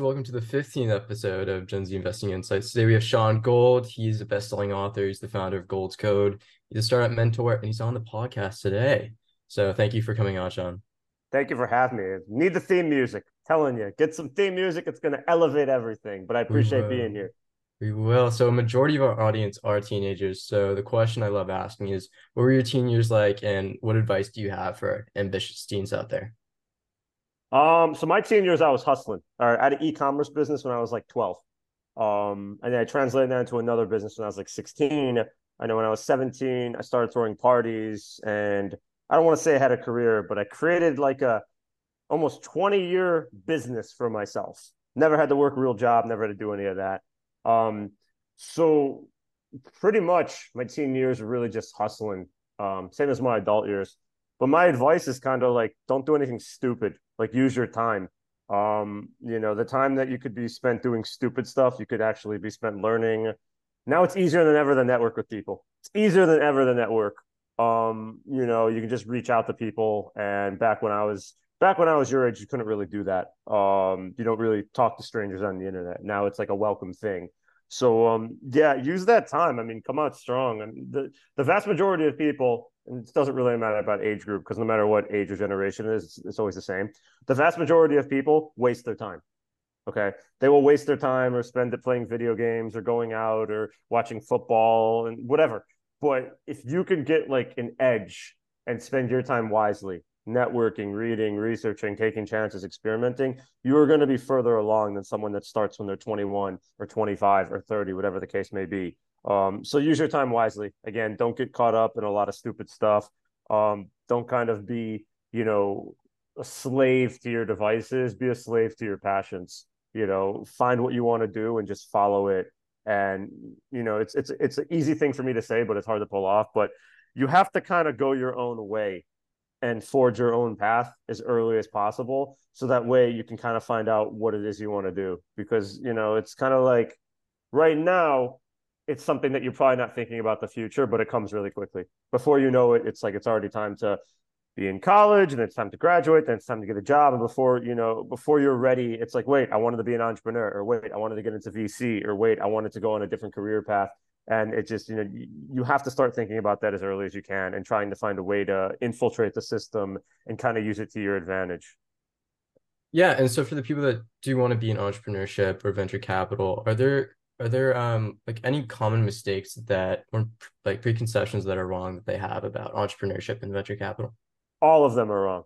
Welcome to the 15th episode of Gen Z Investing Insights. Today we have Shaun Gold. He's a best-selling author. He's the founder of Gold's Code. He's a startup mentor, and he's on the podcast today. So thank you for coming on, Shaun. Thank you for having me. Need the theme music. telling you, get some theme music. It's going to elevate everything. But I appreciate being here. We will. So a majority of our audience are teenagers. So the question I love asking is, what were your teen years like, and what advice do you have for ambitious teens out there? Um, so my teen years, I was hustling. All right, I had an e-commerce business when I was like 12. Um, and then I translated that into another business when I was like 16. I know when I was 17, I started throwing parties and I don't want to say I had a career, but I created like a almost 20 year business for myself. Never had to work a real job, never had to do any of that. Um, so pretty much my teen years were really just hustling. Um, same as my adult years. But my advice is kind of like don't do anything stupid. Like use your time. Um, you know, the time that you could be spent doing stupid stuff, you could actually be spent learning. Now it's easier than ever to network with people. It's easier than ever to network. Um, you know, you can just reach out to people. And back when I was back when I was your age, you couldn't really do that. Um, you don't really talk to strangers on the internet. Now it's like a welcome thing. So um, yeah, use that time. I mean, come out strong. I mean, the the vast majority of people, and it doesn't really matter about age group because no matter what age or generation it is, it's always the same. The vast majority of people waste their time. Okay, they will waste their time or spend it playing video games or going out or watching football and whatever. But if you can get like an edge and spend your time wisely, networking, reading, researching, taking chances, experimenting, you are going to be further along than someone that starts when they're 21 or 25 or 30, whatever the case may be. Um, so use your time wisely. Again, don't get caught up in a lot of stupid stuff. Um, don't kind of be, you know, a slave to your devices. Be a slave to your passions. You know, find what you want to do and just follow it. And you know, it's it's it's an easy thing for me to say, but it's hard to pull off. But you have to kind of go your own way and forge your own path as early as possible so that way you can kind of find out what it is you want to do because you know it's kind of like right now it's something that you're probably not thinking about the future but it comes really quickly. Before you know it it's like it's already time to be in college and it's time to graduate then it's time to get a job and before you know before you're ready it's like wait i wanted to be an entrepreneur or wait i wanted to get into vc or wait i wanted to go on a different career path. And it just you know you have to start thinking about that as early as you can and trying to find a way to infiltrate the system and kind of use it to your advantage. Yeah and so for the people that do want to be in entrepreneurship or venture capital are there are there um like any common mistakes that or like preconceptions that are wrong that they have about entrepreneurship and venture capital all of them are wrong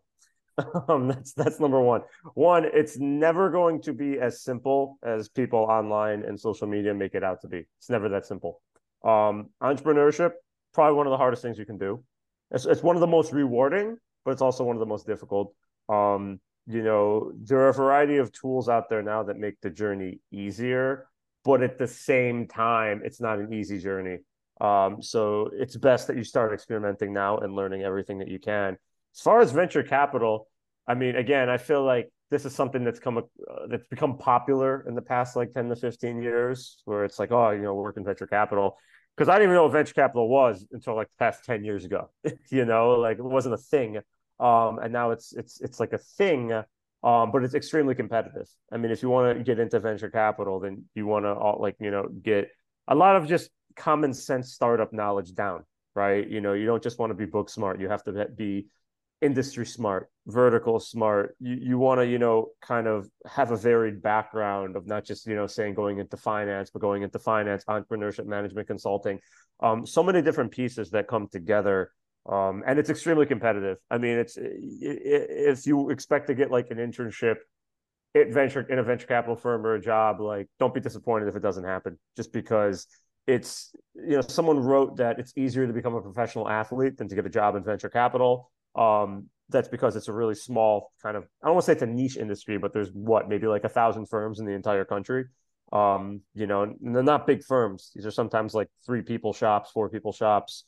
um, that's that's number one. One, it's never going to be as simple as people online and social media make it out to be. It's never that simple. Um, entrepreneurship, probably one of the hardest things you can do. It's, it's one of the most rewarding, but it's also one of the most difficult. Um, you know, there are a variety of tools out there now that make the journey easier, but at the same time, it's not an easy journey. Um, so it's best that you start experimenting now and learning everything that you can. As far as venture capital, I mean, again, I feel like this is something that's come uh, that's become popular in the past like 10 to 15 years where it's like oh you know work in venture capital because I didn't even know what venture capital was until like the past 10 years ago. you know, like it wasn't a thing. Um, and now it's it's it's like a thing, um, but it's extremely competitive. I mean, if you want to get into venture capital, then you want to like, you know, get a lot of just common sense startup knowledge down, right? You know, you don't just want to be book smart, you have to be industry smart, vertical smart. You you want to, you know, kind of have a varied background of not just, you know, saying going into finance, but going into finance, entrepreneurship, management, consulting. Um, so many different pieces that come together. Um, and it's extremely competitive. I mean, it's if you expect to get like an internship at venture in a venture capital firm or a job, like don't be disappointed if it doesn't happen, just because it's you know someone wrote that it's easier to become a professional athlete than to get a job in venture capital um, that's because it's a really small kind of I don't want to say it's a niche industry, but there's what maybe like a thousand firms in the entire country. Um, you know, and they're not big firms. These are sometimes like three people shops, four people shops.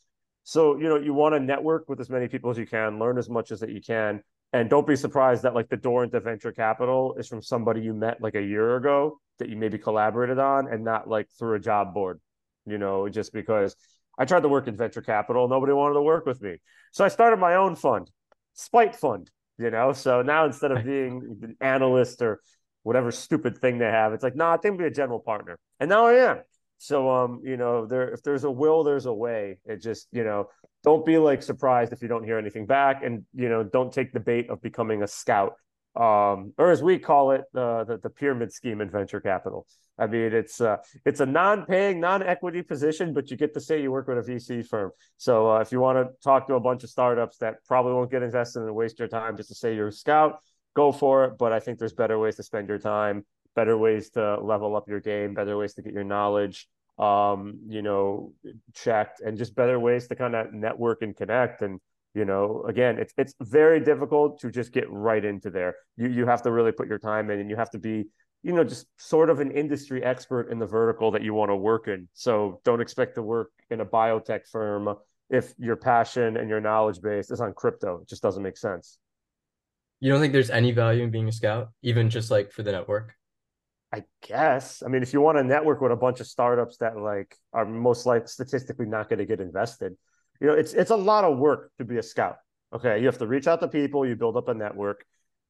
So, you know, you want to network with as many people as you can, learn as much as that you can. And don't be surprised that like the door into venture capital is from somebody you met like a year ago that you maybe collaborated on and not like through a job board, you know, just because I tried to work in venture capital. Nobody wanted to work with me. So I started my own fund, Spite Fund, you know. So now instead of being an analyst or whatever stupid thing they have. It's like, no, nah, I think I'll be a general partner. And now I am. So um, you know, there if there's a will, there's a way. It just, you know, don't be like surprised if you don't hear anything back. And, you know, don't take the bait of becoming a scout. Um, or as we call it, uh, the the pyramid scheme in venture capital. I mean, it's uh, it's a non-paying, non-equity position, but you get to say you work with a VC firm. So uh, if you want to talk to a bunch of startups that probably won't get invested and waste your time just to say you're a scout, go for it. But I think there's better ways to spend your time, better ways to level up your game, better ways to get your knowledge, um, you know, checked, and just better ways to kind of network and connect. And you know, again, it's it's very difficult to just get right into there. You you have to really put your time in, and you have to be you know, just sort of an industry expert in the vertical that you want to work in. So don't expect to work in a biotech firm if your passion and your knowledge base is on crypto. It just doesn't make sense. You don't think there's any value in being a scout, even just like for the network? I guess. I mean, if you want to network with a bunch of startups that like are most like statistically not going to get invested, you know, it's it's a lot of work to be a scout. Okay, you have to reach out to people, you build up a network.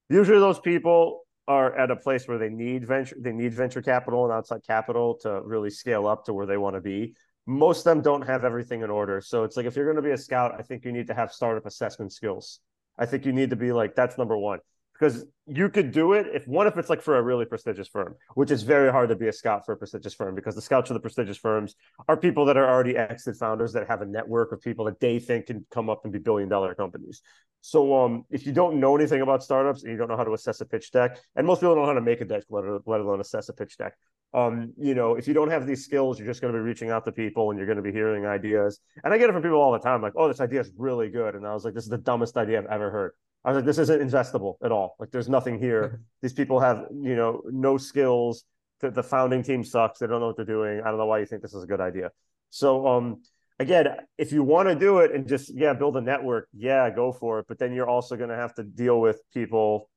Usually, those people are at a place where they need venture they need venture capital and outside capital to really scale up to where they want to be most of them don't have everything in order so it's like if you're going to be a scout i think you need to have startup assessment skills i think you need to be like that's number one because you could do it if one if it's like for a really prestigious firm which is very hard to be a scout for a prestigious firm because the scouts for the prestigious firms are people that are already exit founders that have a network of people that they think can come up and be billion dollar companies. So um, if you don't know anything about startups and you don't know how to assess a pitch deck and most people don't know how to make a deck let, let alone assess a pitch deck um, you know if you don't have these skills you're just going to be reaching out to people and you're going to be hearing ideas. And i get it from people all the time like oh this idea is really good. And i was like this is the dumbest idea i've ever heard I was like, this isn't investable at all. Like, there's nothing here. These people have, you know, no skills. The, the founding team sucks. They don't know what they're doing. I don't know why you think this is a good idea. So, um, again, if you want to do it and just yeah, build a network, yeah, go for it. But then you're also going to have to deal with people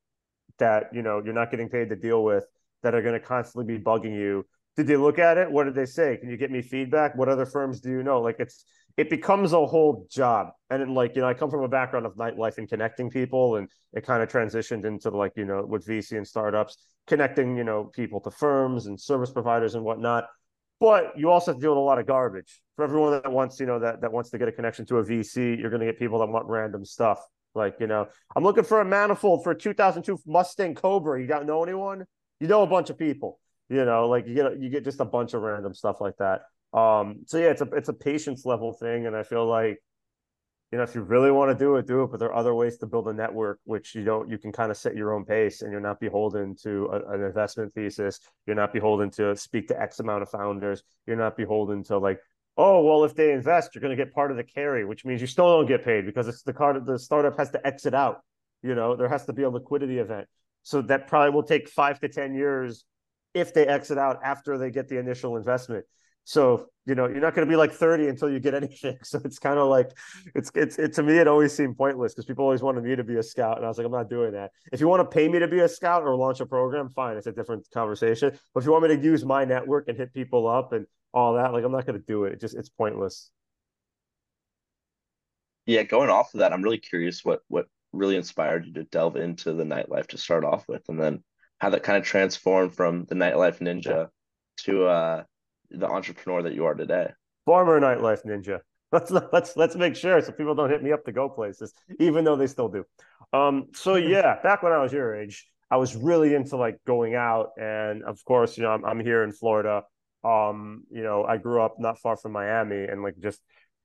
that you know you're not getting paid to deal with that are going to constantly be bugging you. Did they look at it? What did they say? Can you get me feedback? What other firms do you know? Like it's it becomes a whole job. And like, you know, I come from a background of nightlife and connecting people, and it kind of transitioned into like, you know, with VC and startups, connecting, you know, people to firms and service providers and whatnot. But you also have to deal with a lot of garbage. For everyone that wants, you know, that that wants to get a connection to a VC, you're going to get people that want random stuff. Like, you know, I'm looking for a manifold for a 2002 Mustang Cobra. You got know anyone? You know a bunch of people. You know, like you get you get just a bunch of random stuff like that. Um, so yeah, it's a it's a patience level thing, and I feel like you know if you really want to do it, do it. But there are other ways to build a network, which you don't you can kind of set your own pace, and you're not beholden to a, an investment thesis. You're not beholden to speak to X amount of founders. You're not beholden to like oh well if they invest you're going to get part of the carry which means you still don't get paid because it's the card the startup has to exit out you know there has to be a liquidity event so that probably will take five to ten years if they exit out after they get the initial investment so, you know, you're not going to be like 30 until you get anything. So it's kind of like, it's, it's, it, to me, it always seemed pointless because people always wanted me to be a scout. And I was like, I'm not doing that. If you want to pay me to be a scout or launch a program, fine. It's a different conversation. But if you want me to use my network and hit people up and all that, like, I'm not going to do it. It just, it's pointless. Yeah. Going off of that, I'm really curious what, what really inspired you to delve into the nightlife to start off with, and then how that kind of transformed from the nightlife ninja to, uh, the entrepreneur that you are today? Former nightlife ninja. Let's let's let's make sure so people don't hit me up to go places, even though they still do. Um, so yeah, back when I was your age, I was really into like going out, and of course, you know, I'm, I'm here in Florida. Um, you know, I grew up not far from Miami, and like just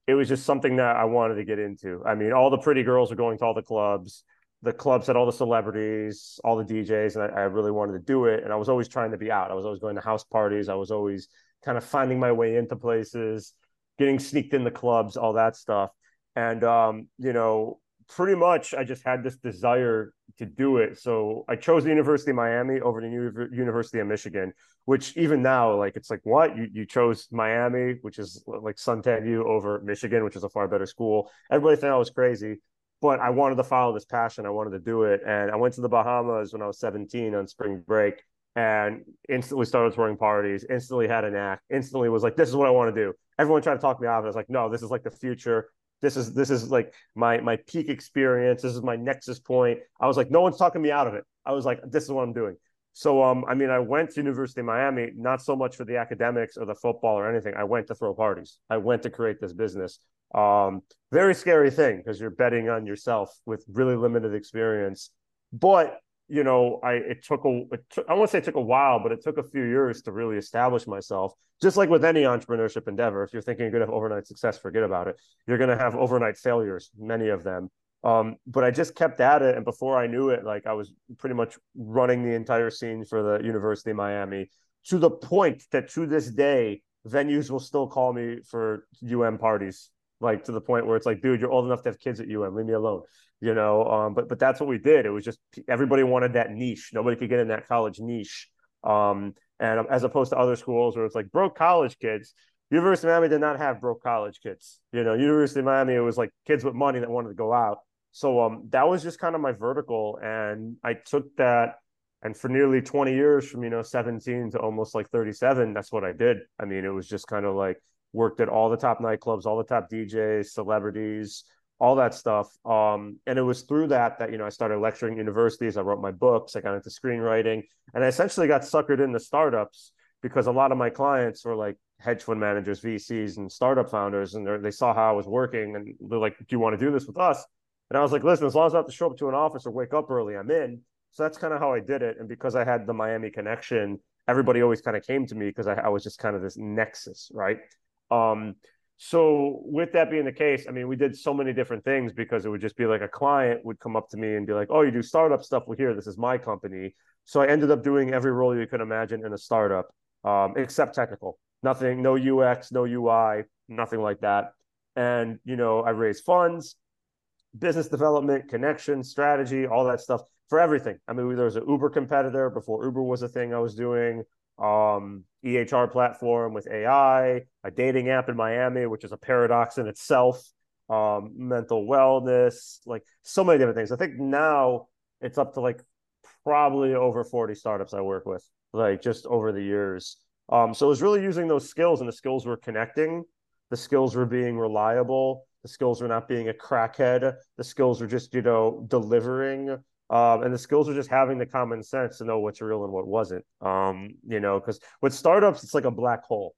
it was just something that I wanted to get into. I mean, all the pretty girls were going to all the clubs. The clubs had all the celebrities, all the DJs, and I, I really wanted to do it. And I was always trying to be out. I was always going to house parties. I was always kind of finding my way into places, getting sneaked in the clubs, all that stuff. And um, you know, pretty much I just had this desire to do it. So I chose the University of Miami over the U- University of Michigan, which even now, like it's like what you you chose Miami, which is like suntan you over Michigan, which is a far better school. Everybody thought I was crazy, but I wanted to follow this passion. I wanted to do it, and I went to the Bahamas when I was 17 on spring break and instantly started throwing parties, instantly had an act, instantly was like, this is what I want to do. Everyone tried to talk me out of it. I was like, no, this is like the future. This is this is like my my peak experience. This is my nexus point. I was like, no one's talking me out of it. I was like, this is what I'm doing. So um, I mean, I went to University of Miami not so much for the academics or the football or anything. I went to throw parties. I went to create this business. Um, very scary thing because you're betting on yourself with really limited experience. But you know, I it took a it took, I won't say it took a while, but it took a few years to really establish myself. Just like with any entrepreneurship endeavor, if you're thinking you're going to have overnight success, forget about it. You're going to have overnight failures, many of them. Um, but I just kept at it, and before I knew it, like I was pretty much running the entire scene for the University of Miami to the point that to this day, venues will still call me for UM parties like to the point where it's like, dude, you're old enough to have kids at UM, leave me alone, you know. Um, but but that's what we did. It was just everybody wanted that niche. Nobody could get in that college niche. Um, and as opposed to other schools where it's like broke college kids. University of Miami did not have broke college kids. You know, University of Miami it was like kids with money that wanted to go out. So um, that was just kind of my vertical, and I took that. And for nearly 20 years, from you know 17 to almost like 37, that's what I did. I mean, it was just kind of like worked at all the top nightclubs, all the top DJs, celebrities, all that stuff. Um, and it was through that that you know I started lecturing universities. I wrote my books. I got into screenwriting, and I essentially got suckered into startups because a lot of my clients were like hedge fund managers, VCs, and startup founders, and they saw how I was working, and they're like, "Do you want to do this with us?" And I was like, "Listen, as long as I have to show up to an office or wake up early, I'm in." So that's kind of how I did it, and because I had the Miami connection, everybody always kind of came to me because I, I was just kind of this nexus, right? Um, so with that being the case, I mean, we did so many different things because it would just be like a client would come up to me and be like, "Oh, you do startup stuff? Well, here, this is my company." So I ended up doing every role you could imagine in a startup, um, except technical. Nothing, no UX, no UI, nothing like that. And you know, I raised funds, business development, connection, strategy, all that stuff for everything. I mean, there was an Uber competitor before Uber was a thing I was doing um, EHR platform with AI, a dating app in Miami, which is a paradox in itself, um, mental wellness, like so many different things. I think now it's up to like probably over 40 startups I work with, like just over the years. Um, so it was really using those skills, and the skills were connecting, the skills were being reliable, the skills were not being a crackhead, the skills were just, you know, delivering um, and the skills are just having the common sense to know what's real and what wasn't. Um, you know, because with startups, it's like a black hole.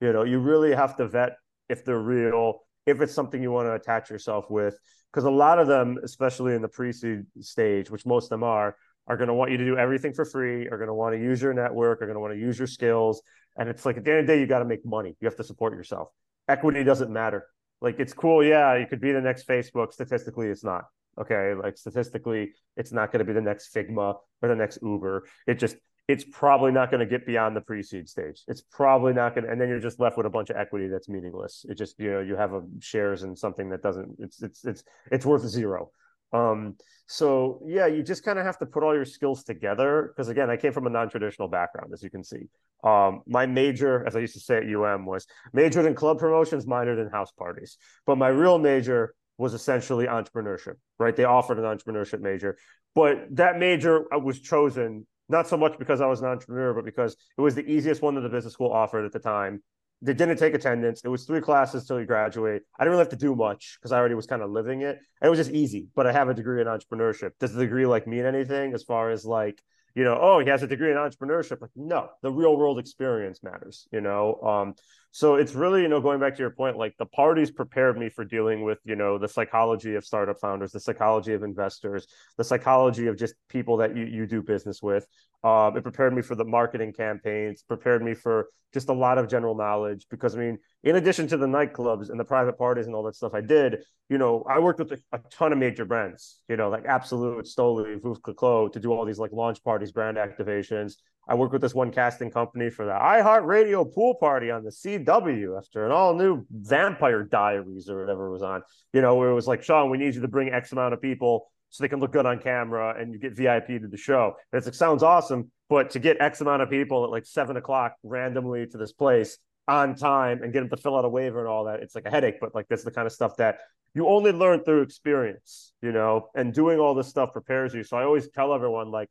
You know, you really have to vet if they're real, if it's something you want to attach yourself with. Because a lot of them, especially in the pre-seed stage, which most of them are, are going to want you to do everything for free, are going to want to use your network, are going to want to use your skills. And it's like at the end of the day, you got to make money. You have to support yourself. Equity doesn't matter. Like it's cool, yeah, you could be the next Facebook. Statistically, it's not. Okay, like statistically, it's not going to be the next Figma or the next Uber. It just it's probably not going to get beyond the pre-seed stage. It's probably not going to, and then you're just left with a bunch of equity that's meaningless. It just you know you have a shares in something that doesn't. It's it's it's it's worth zero. Um, so yeah, you just kind of have to put all your skills together. Because again, I came from a non-traditional background, as you can see. Um, my major, as I used to say at UM, was majored in club promotions, minored in house parties. But my real major was essentially entrepreneurship, right? They offered an entrepreneurship major, but that major uh, was chosen not so much because I was an entrepreneur, but because it was the easiest one that the business school offered at the time. They didn't take attendance. It was three classes till you graduate. I didn't really have to do much because I already was kind of living it. And it was just easy. But I have a degree in entrepreneurship. Does the degree like mean anything as far as like you know, oh, he has a degree in entrepreneurship. Like, no, the real world experience matters, you know. Um, so it's really, you know, going back to your point, like the parties prepared me for dealing with, you know, the psychology of startup founders, the psychology of investors, the psychology of just people that you, you do business with. Um, it prepared me for the marketing campaigns, prepared me for just a lot of general knowledge. Because I mean, in addition to the nightclubs and the private parties and all that stuff I did, you know, I worked with a, a ton of major brands, you know, like Absolut, Stoli, Veuve Clicquot to do all these like launch parties, brand activations. I worked with this one casting company for the iHeartRadio pool party on the CW after an all new Vampire Diaries or whatever was on. You know, where it was like, Shaun, we need you to bring X amount of people so they can look good on camera and you get VIP to the show. And it's like, sounds awesome. But to get X amount of people at like seven o'clock randomly to this place on time and get them to fill out a waiver and all that, it's like a headache. But like, that's the kind of stuff that you only learn through experience, you know, and doing all this stuff prepares you. So I always tell everyone, like,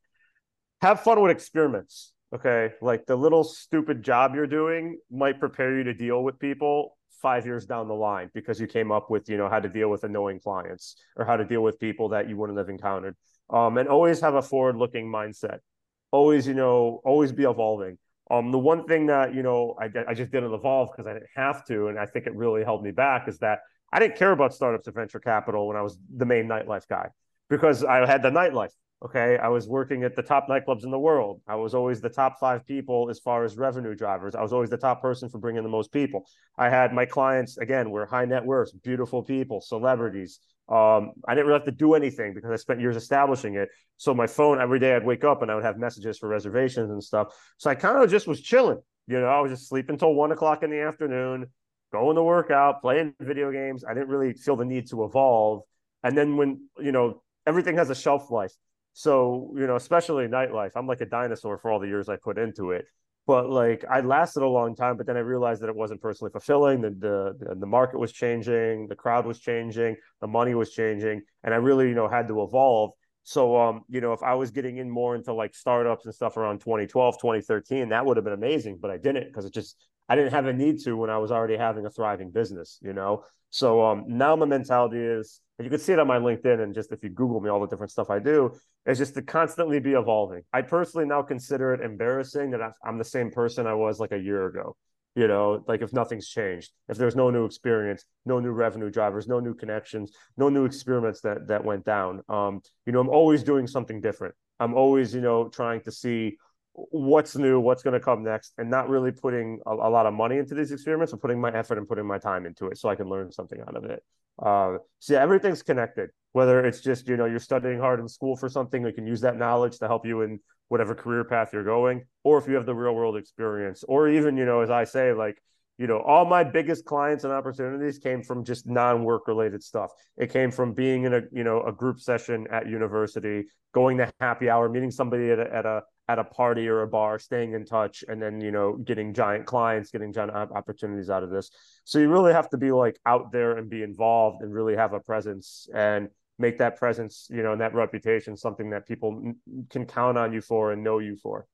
have fun with experiments. Okay. Like the little stupid job you're doing might prepare you to deal with people five years down the line because you came up with, you know, how to deal with annoying clients or how to deal with people that you wouldn't have encountered. Um, and always have a forward looking mindset. always, you know, always be evolving. Um, the one thing that you know I, I just didn't evolve because I didn't have to, and I think it really held me back is that I didn't care about startups or venture capital when I was the main nightlife guy because I had the nightlife. Okay. I was working at the top nightclubs in the world. I was always the top five people as far as revenue drivers. I was always the top person for bringing the most people. I had my clients, again, were high net worth, beautiful people, celebrities. Um, I didn't really have to do anything because I spent years establishing it. So my phone, every day I'd wake up and I would have messages for reservations and stuff. So I kind of just was chilling. You know, I was just sleeping until one o'clock in the afternoon, going to work out, playing video games. I didn't really feel the need to evolve. And then when, you know, everything has a shelf life. So, you know, especially nightlife, I'm like a dinosaur for all the years I put into it. But like I lasted a long time, but then I realized that it wasn't personally fulfilling. The, the the market was changing, the crowd was changing, the money was changing, and I really, you know, had to evolve. So um, you know, if I was getting in more into like startups and stuff around 2012, 2013, that would have been amazing, but I didn't because it just I didn't have a need to when I was already having a thriving business, you know. So um, now my mentality is, and you can see it on my LinkedIn, and just if you Google me, all the different stuff I do is just to constantly be evolving. I personally now consider it embarrassing that I'm the same person I was like a year ago. You know, like if nothing's changed, if there's no new experience, no new revenue drivers, no new connections, no new experiments that that went down. Um, you know, I'm always doing something different. I'm always, you know, trying to see what's new, what's going to come next, and not really putting a, a, lot of money into these experiments, but putting my effort and putting my time into it so I can learn something out of it. Uh, so yeah, everything's connected. Whether it's just you know you're studying hard in school for something, you can use that knowledge to help you in whatever career path you're going, or if you have the real world experience, or even you know as I say like you know, all my biggest clients and opportunities came from just non-work related stuff. It came from being in a, you know, a group session at university, going to happy hour, meeting somebody at a, at a at a party or a bar, staying in touch, and then you know getting giant clients, getting giant opportunities out of this. So you really have to be like out there and be involved and really have a presence and make that presence, you know, and that reputation something that people can count on you for and know you for.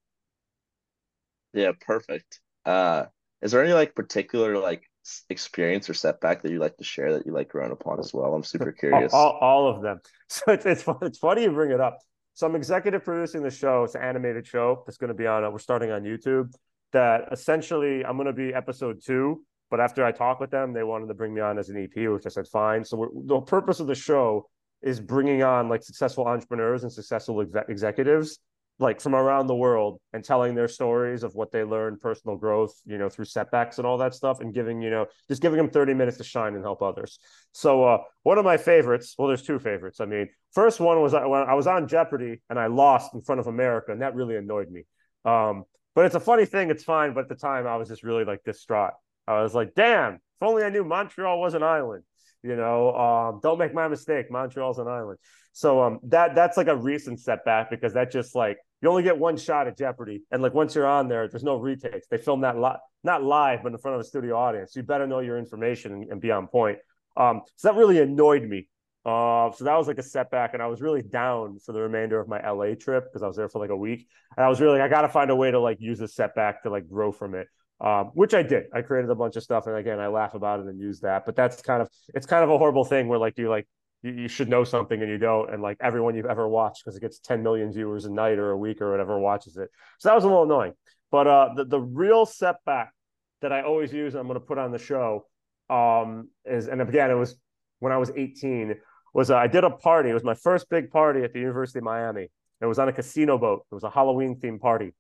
Yeah, perfect. Uh, is there any like particular like experience or setback that you like to share that you like growing upon as well? I'm super curious. all, all, of them. So it's, it's it's funny you bring it up. So I'm executive producing the show. It's an animated show that's going to be on. Uh, we're starting on YouTube. That essentially I'm going to be episode two. But after I talk with them, they wanted to bring me on as an EP, which I said fine. So the purpose of the show is bringing on like successful entrepreneurs and successful executives like from around the world and telling their stories of what they learned personal growth you know through setbacks and all that stuff and giving you know just giving them 30 minutes to shine and help others. So uh one of my favorites well there's two favorites i mean first one was when i was on jeopardy and i lost in front of america and that really annoyed me. Um but it's a funny thing it's fine but at the time i was just really like distraught. I was like damn if only i knew montreal was an island you know um don't make my mistake montreal's an island so um that that's like a recent setback because that just like you only get one shot at Jeopardy, and like once you're on there, there's no retakes. They film that li- not live, but in front of a studio audience. So you better know your information and, and be on point. Um, so that really annoyed me. Uh, so that was like a setback, and I was really down for the remainder of my LA trip because I was there for like a week, and I was really like, I got to find a way to like use a setback to like grow from it. Um, which I did. I created a bunch of stuff, and again, I laugh about it and use that. But that's kind of it's kind of a horrible thing where like you like you, you should know something and you don't, and like everyone you've ever watched because it gets 10 million viewers a night or a week or whatever watches it. So that was a little annoying. But uh, the the real setback that I always use, and I'm going to put on the show, um, is and again, it was when I was 18. Was uh, I did a party? It was my first big party at the University of Miami. It was on a casino boat. It was a Halloween themed party.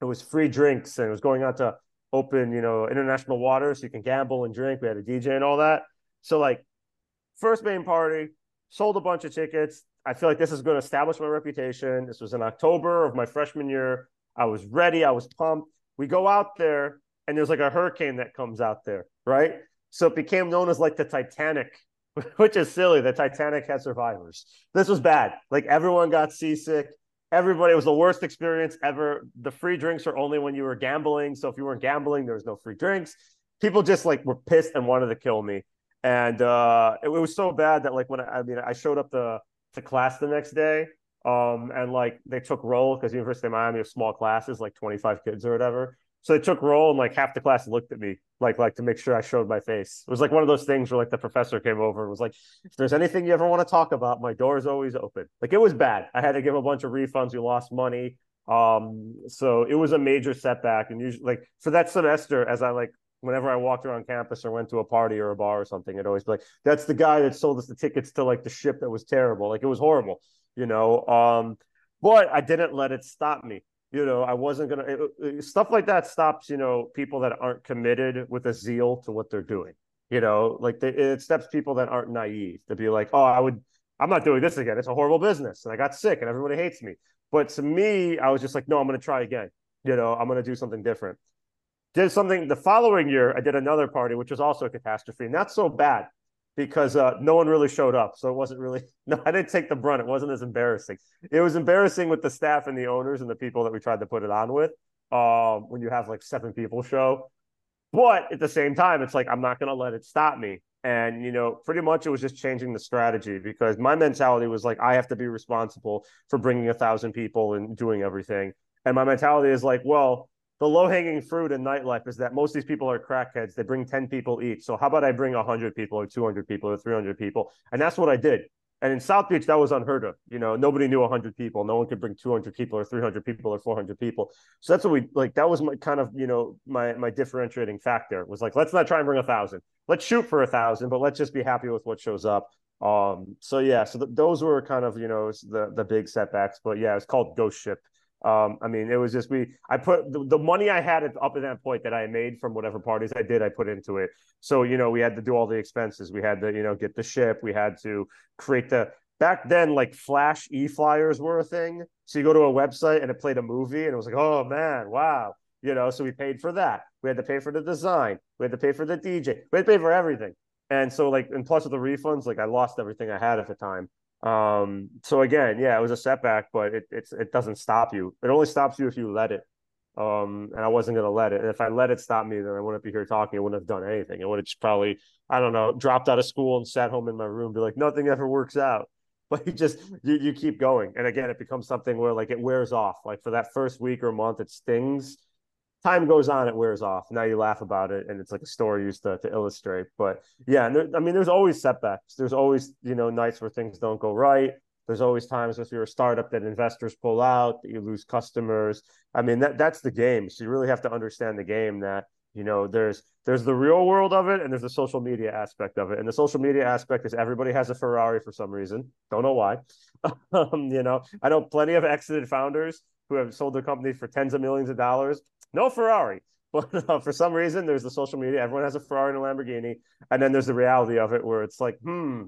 It was free drinks and it was going out to open, you know, international waters so you can gamble and drink. We had a DJ and all that. So like first main party, sold a bunch of tickets. I feel like this is going to establish my reputation. This was in October of my freshman year. I was ready. I was pumped. We go out there, and there's like a hurricane that comes out there, right? So it became known as like the Titanic, which is silly. The Titanic had survivors. This was bad. Like everyone got seasick. Everybody, it was the worst experience ever. The free drinks are only when you were gambling. So if you weren't gambling, there was no free drinks. People just like were pissed and wanted to kill me and uh, it, it, was so bad that like when I, I mean I showed up the to class the next day, um, and like they took roll because University of Miami has small classes, like twenty five kids or whatever. So they took roll and like half the class looked at me like like to make sure I showed my face. It was like one of those things where like the professor came over and was like, if there's anything you ever want to talk about, my door is always open. Like it was bad. I had to give a bunch of refunds. We lost money. Um, so it was a major setback. And usually, like for that semester, as I like, whenever I walked around campus or went to a party or a bar or something, it'd always be like, "That's the guy that sold us the tickets to like the ship that was terrible. Like it was horrible, you know." Um, but I didn't let it stop me. You know, I wasn't it, it, stuff like that stops you know people that aren't committed with a zeal to what they're doing. You know, like they, it stops people that aren't naive to be like, "Oh, I would." I'm not doing this again. It's a horrible business. And I got sick and everybody hates me. But to me, I was just like, no, I'm going to try again. You know, I'm going to do something different. Did something the following year, I did another party, which was also a catastrophe. Not so bad because uh, no one really showed up. So it wasn't really, no, I didn't take the brunt. It wasn't as embarrassing. It was embarrassing with the staff and the owners and the people that we tried to put it on with um, when you have like seven people show. But at the same time, it's like, I'm not going to let it stop me. And, you know, pretty much it was just changing the strategy because my mentality was like, I have to be responsible for bringing a thousand people and doing everything. And my mentality is like, well, the low hanging fruit in nightlife is that most of these people are crackheads. They bring 10 people each. So how about I bring 100 people or 200 people or 300 people? And that's what I did. And in South Beach, that was unheard of. You know, nobody knew 100 people. No one could bring 200 people or 300 people or 400 people. So that's what we like. That was my kind of, you know, my my differentiating factor was like, let's not try and bring a thousand. Let's shoot for a thousand, but let's just be happy with what shows up. Um. So yeah. So th- those were kind of you know the the big setbacks. But yeah, it's called Ghost Ship. Um, I mean, it was just we. I put the, the money I had at, up at that point that I made from whatever parties I did, I put into it. So you know, we had to do all the expenses. We had to you know get the ship. We had to create the. Back then, like flash e flyers were a thing. So you go to a website and it played a movie, and it was like, oh man, wow, you know. So we paid for that. We had to pay for the design. We had to pay for the DJ. We had to pay for everything. And so like, and plus with the refunds, like I lost everything I had at the time. Um, so again, yeah, it was a setback, but it it doesn't stop you. It only stops you if you let it. Um, and I wasn't gonna let it. And if I let it stop me, then I wouldn't be here talking. I wouldn't have done anything. I would have just probably, I don't know, dropped out of school and sat home in my room, be like, nothing ever works out. But you just you you keep going. And again, it becomes something where like it wears off. Like for that first week or month, it stings time goes on, it wears off. Now you laugh about it, and it's like a story used to, to illustrate. But yeah, there, I mean, there's always setbacks. There's always you know nights where things don't go right. There's always times if you're a startup that investors pull out, that you lose customers. I mean, that that's the game. So you really have to understand the game. That you know, there's there's the real world of it, and there's the social media aspect of it. And the social media aspect is everybody has a Ferrari for some reason. Don't know why. um, you know, I know plenty of exited founders who have sold their company for tens of millions of dollars no Ferrari. But uh, for some reason, there's the social media. Everyone has a Ferrari and a Lamborghini. And then there's the reality of it where it's like, hmm,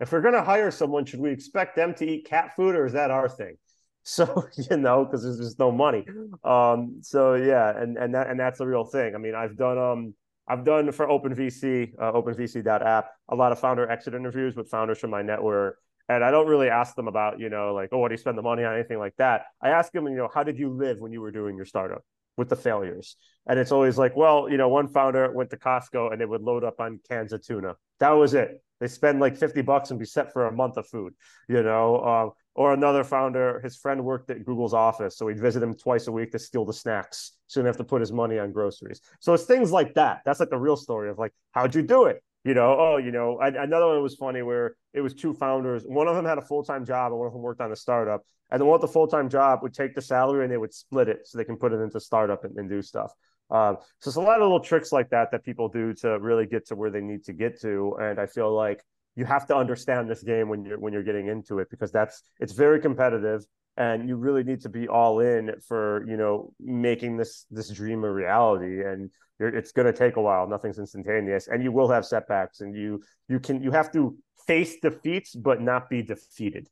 if we're going to hire someone, should we expect them to eat cat food or is that our thing? So, you know, because there's just no money. Um, so yeah, and and that and that's the real thing. I mean, I've done um I've done for OpenVC, uh, OpenVC.app, a lot of founder exit interviews with founders from my network. And I don't really ask them about, you know, like, oh, what do you spend the money on, anything like that. I ask them, you know, how did you live when you were doing your startup? With the failures. And it's always like, well, you know, one founder went to Costco and they would load up on cans of tuna. That was it. They spend like 50 bucks and be set for a month of food, you know. Uh, or another founder, his friend worked at Google's office. So he'd visit him twice a week to steal the snacks. So he didn't have to put his money on groceries. So it's things like that. That's like the real story of like, how'd you do it? You know, oh, you know, I, another one was funny where it was two founders. One of them had a full time job and one of them worked on a startup. And the one with the full time job would take the salary and they would split it so they can put it into startup and, and do stuff. Um, so it's a lot of little tricks like that that people do to really get to where they need to get to. And I feel like you have to understand this game when you're when you're getting into it because that's it's very competitive and you really need to be all in for you know making this this dream a reality. And it's going to take a while. Nothing's instantaneous. And you will have setbacks and you you can you have to face defeats but not be defeated.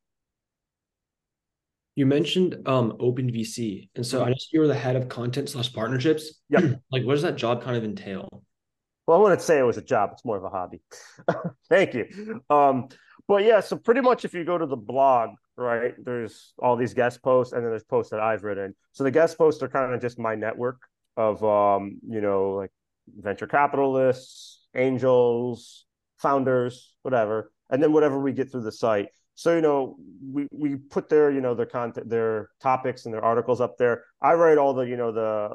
You mentioned um openvc. And so mm-hmm. i just you were the head of content slash partnerships. Yeah. Like what does that job kind of entail? Well i wouldn't say it was a job. It's more of a hobby. Thank you. Um but yeah so pretty much if you go to the blog right there's all these guest posts and then there's posts that i've written so the guest posts are kind of just my network of um, you know, like venture capitalists, angels, founders, whatever, and then whatever we get through the site. So you know, we we put their you know their content, their topics, and their articles up there. I write all the you know the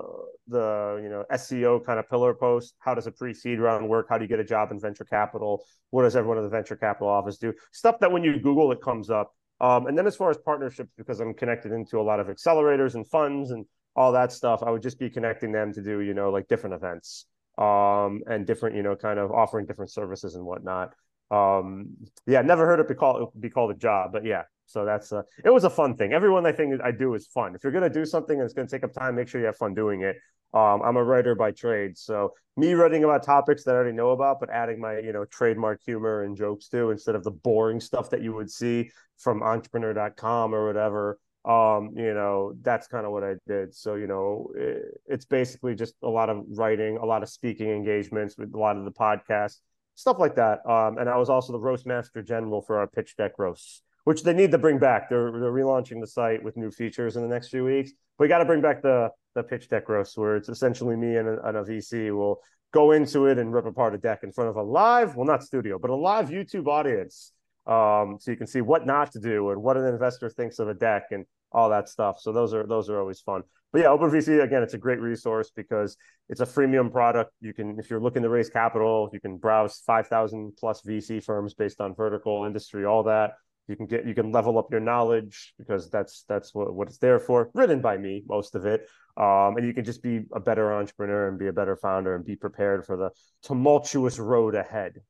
the you know SEO kind of pillar posts. How does a pre-seed round work? How do you get a job in venture capital? What does everyone in the venture capital office do? Stuff that when you Google it comes up. Um, and then as far as partnerships, because I'm connected into a lot of accelerators and funds and all that stuff, I would just be connecting them to do, you know, like different events um, and different, you know, kind of offering different services and whatnot. Um, yeah, never heard it be called be called a job, but yeah. So that's uh, it was a fun thing. Everyone I think I do is fun. If you're gonna do something and it's gonna take up time, make sure you have fun doing it. Um, I'm a writer by trade, so me writing about topics that I already know about, but adding my you know trademark humor and jokes to instead of the boring stuff that you would see from entrepreneur.com or whatever um you know that's kind of what i did so you know it, it's basically just a lot of writing a lot of speaking engagements with a lot of the podcasts stuff like that um and i was also the roast master general for our pitch deck roasts which they need to bring back they're, they're relaunching the site with new features in the next few weeks we got to bring back the the pitch deck roast where it's essentially me and a, and a vc will go into it and rip apart a deck in front of a live well not studio but a live youtube audience um, so you can see what not to do and what an investor thinks of a deck and all that stuff. So those are those are always fun. But yeah, OpenVC again, it's a great resource because it's a freemium product. You can, if you're looking to raise capital, you can browse five thousand plus VC firms based on vertical industry, all that. You can get you can level up your knowledge because that's that's what, what it's there for. Written by me, most of it. Um, and you can just be a better entrepreneur and be a better founder and be prepared for the tumultuous road ahead.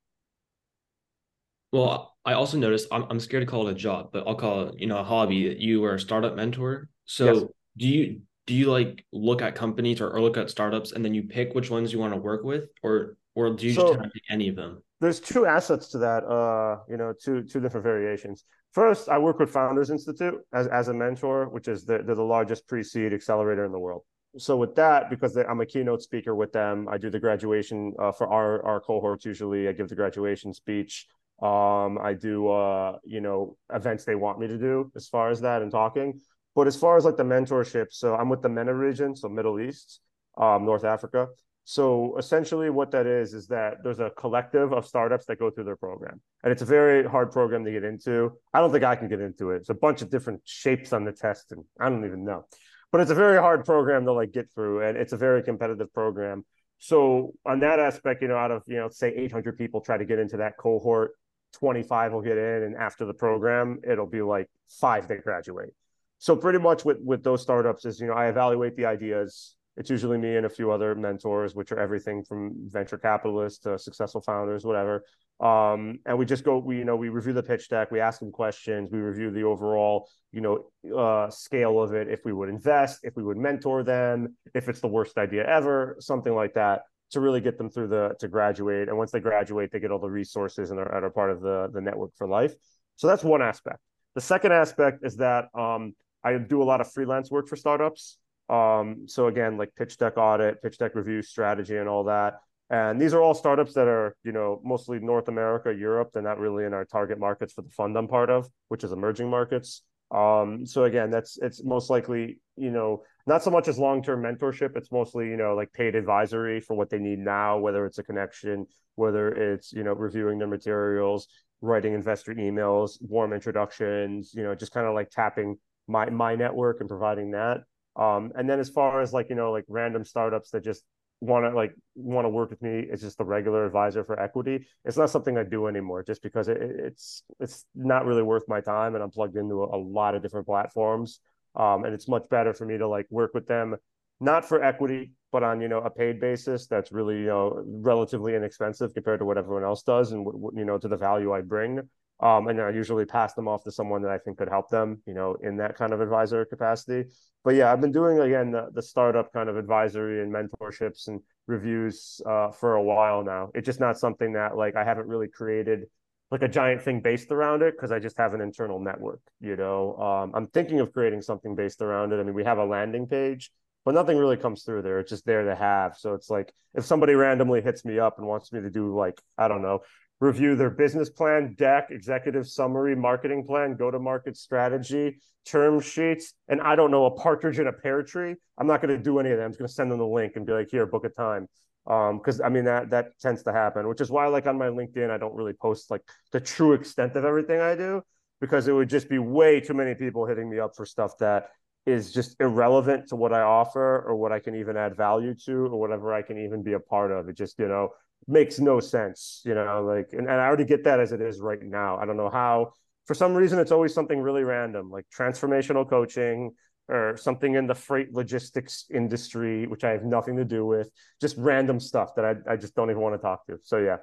Well, I also noticed I'm, I'm scared to call it a job, but I'll call it, you know, a hobby. That you were a startup mentor. So yes. do you do you like look at companies or, or look at startups and then you pick which ones you want to work with or or do you so, just pick any of them? There's two assets to that, uh, you know, two two different variations. First, I work with Founders Institute as, as a mentor, which is the, they're the largest pre-seed accelerator in the world. So with that, because I'm a keynote speaker with them, I do the graduation uh, for our our cohorts. Usually, I give the graduation speech. Um, I do, uh, you know, events they want me to do as far as that and talking. But as far as like the mentorship, so I'm with the MENA region, so Middle East, um, North Africa. So essentially, what that is is that there's a collective of startups that go through their program, and it's a very hard program to get into. I don't think I can get into it. It's a bunch of different shapes on the test, and I don't even know. But it's a very hard program to like get through, and it's a very competitive program. So on that aspect, you know, out of you know, say 800 people try to get into that cohort, 25 will get in and after the program it'll be like five that graduate so pretty much with with those startups is you know i evaluate the ideas it's usually me and a few other mentors which are everything from venture capitalists to successful founders whatever um, and we just go we you know we review the pitch deck we ask them questions we review the overall you know uh, scale of it if we would invest if we would mentor them if it's the worst idea ever something like that to really get them through the to graduate. And once they graduate, they get all the resources and are, are part of the the network for life. So that's one aspect. The second aspect is that um, I do a lot of freelance work for startups. Um, so again, like pitch deck audit, pitch deck review strategy, and all that. And these are all startups that are, you know, mostly North America, Europe. They're not really in our target markets for the fund I'm part of, which is emerging markets. Um, so again, that's it's most likely, you know, not so much as long-term mentorship. It's mostly, you know, like paid advisory for what they need now, whether it's a connection, whether it's, you know, reviewing their materials, writing investor emails, warm introductions, you know, just kind of like tapping my my network and providing that. Um, and then as far as like, you know, like random startups that just want to like want to work with me it's just a regular advisor for equity. It's not something i do anymore just because it, it's it's not really worth my time and i'm plugged into a, a lot of different platforms. Um, and it's much better for me to like work with them not for equity but on you know a paid basis that's really you know relatively inexpensive compared to what everyone else does and you know to the value i bring um, and I usually pass them off to someone that I think could help them, you know, in that kind of advisor capacity. But yeah, I've been doing again the, the startup kind of advisory and mentorships and reviews uh, for a while now. It's just not something that like I haven't really created like a giant thing based around it because I just have an internal network. You know, um, I'm thinking of creating something based around it. I mean, we have a landing page, but nothing really comes through there. It's just there to have. So it's like if somebody randomly hits me up and wants me to do like I don't know review their business plan, deck, executive summary, marketing plan, go to market strategy, term sheets, and I don't know, a partridge in a pear tree. I'm not going to do any of that. I'm just going to send them the link and be like, here, book a time. Um, because I mean that that tends to happen, which is why like on my LinkedIn, I don't really post like the true extent of everything I do because it would just be way too many people hitting me up for stuff that is just irrelevant to what I offer or what I can even add value to or whatever I can even be a part of. It just, you know, makes no sense, you know, like, and, and I already get that as it is right now. I don't know how For some reason, it's always something really random, like transformational coaching or something in the freight logistics industry, which I have nothing to do with, just random stuff that I, I just don't even want to talk to. So, yeah.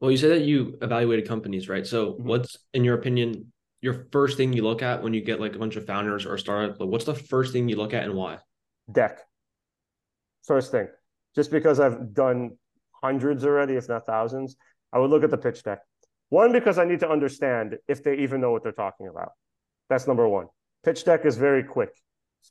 Well, you said that you evaluated companies, right? So, mm-hmm. what's, in your opinion, your first thing you look at when you get like a bunch of founders or startup? Like, what's the first thing you look at and why? Deck. First thing, just because I've done hundreds already, if not thousands, I would look at the pitch deck. One, because I need to understand if they even know what they're talking about. That's number one. Pitch deck is very quick.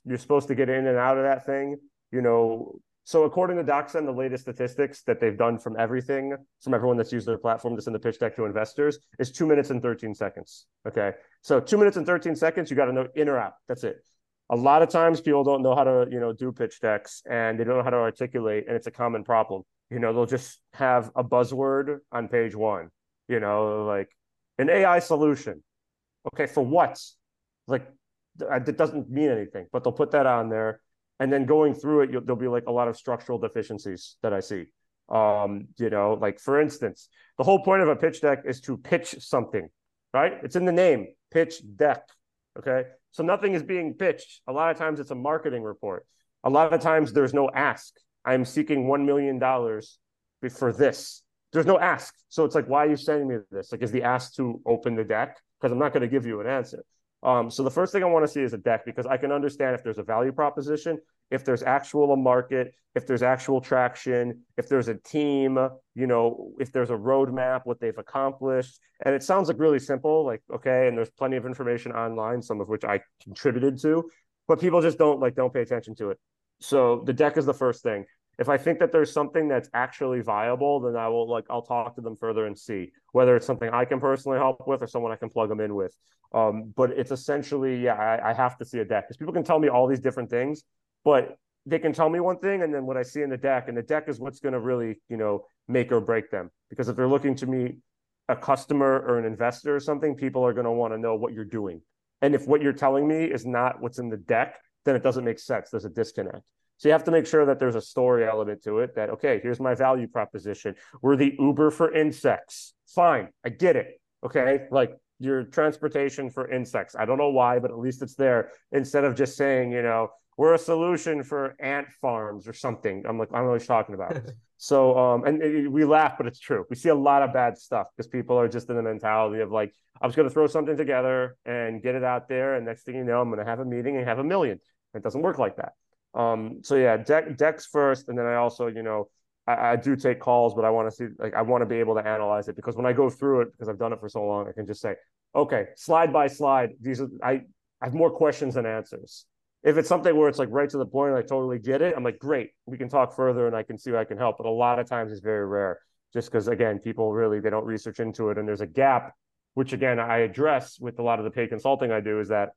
You're supposed to get in and out of that thing. You know, so according to DocSend, the latest statistics that they've done from everything, from everyone that's used their platform to send the pitch deck to investors, is two minutes and 13 seconds. Okay. So two minutes and 13 seconds, you got to know in or out. That's it. A lot of times people don't know how to, you know, do pitch decks and they don't know how to articulate, and it's a common problem. You know, they'll just have a buzzword on page one, you know, like an AI solution. Okay, for what? Like it doesn't mean anything, but they'll put that on there. And then going through it, there'll be like a lot of structural deficiencies that I see. Um, you know, like for instance, the whole point of a pitch deck is to pitch something, right? It's in the name, pitch deck. Okay. So nothing is being pitched. A lot of times it's a marketing report. A lot of times there's no ask. I'm seeking $1 million for this. There's no ask. So it's like, why are you sending me this? Like, is the ask to open the deck? Because I'm not going to give you an answer. Um, so the first thing I want to see is a deck because I can understand if there's a value proposition, if there's actual a market, if there's actual traction, if there's a team, you know, if there's a roadmap, what they've accomplished. And it sounds like really simple, like, okay, and there's plenty of information online, some of which I contributed to, but people just don't like don't pay attention to it. So the deck is the first thing. If I think that there's something that's actually viable, then I will like I'll talk to them further and see whether it's something I can personally help with or someone I can plug them in with. Um, but it's essentially yeah, I, I have to see a deck because people can tell me all these different things, but they can tell me one thing and then what I see in the deck, and the deck is what's going to really you know make or break them. Because if they're looking to meet a customer or an investor or something, people are going to want to know what you're doing. And if what you're telling me is not what's in the deck, then it doesn't make sense. There's a disconnect. So you have to make sure that there's a story element to it that, okay, here's my value proposition. We're the Uber for insects. Fine, I get it. Okay. Like your transportation for insects. I don't know why, but at least it's there instead of just saying, you know, we're a solution for ant farms or something. I'm like, I don't know what you're talking about. so, um, and it, we laugh, but it's true. We see a lot of bad stuff because people are just in the mentality of like, I'm just going to throw something together and get it out there. And next thing you know, I'm going to have a meeting and have a million. It doesn't work like that. Um, so yeah, deck decks first, and then I also, you know, I, I do take calls, but I want to see like I want to be able to analyze it because when I go through it, because I've done it for so long, I can just say, okay, slide by slide, these are I I have more questions than answers. If it's something where it's like right to the point, I totally get it. I'm like, great, we can talk further, and I can see I can help. But a lot of times it's very rare, just because again, people really they don't research into it, and there's a gap, which again I address with a lot of the paid consulting I do is that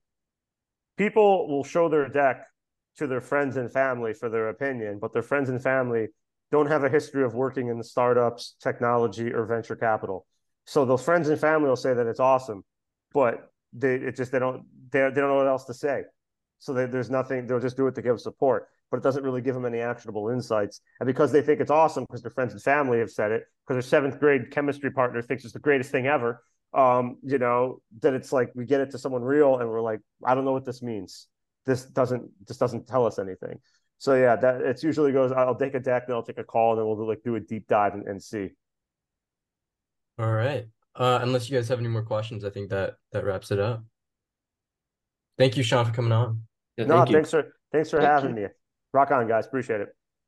people will show their deck to their friends and family for their opinion, but their friends and family don't have a history of working in startups, technology, or venture capital. So those friends and family will say that it's awesome, but they it just they don't they, they don't know what else to say. So they, there's nothing. They'll just do it to give support, but it doesn't really give them any actionable insights. And because they think it's awesome, because their friends and family have said it, because their seventh grade chemistry partner thinks it's the greatest thing ever. Um, you know, that it's like we get it to someone real, and we're like, I don't know what this means this doesn't this doesn't tell us anything. So yeah, that it's usually goes. I'll take a deck, then I'll take a call, and then we'll do, like do a deep dive and, and see. All right. Uh, unless you guys have any more questions, I think that that wraps it up. Thank you, Shaun, for coming on. Yeah, no, thanks for thanks for thank having you. me. Rock on, guys. Appreciate it.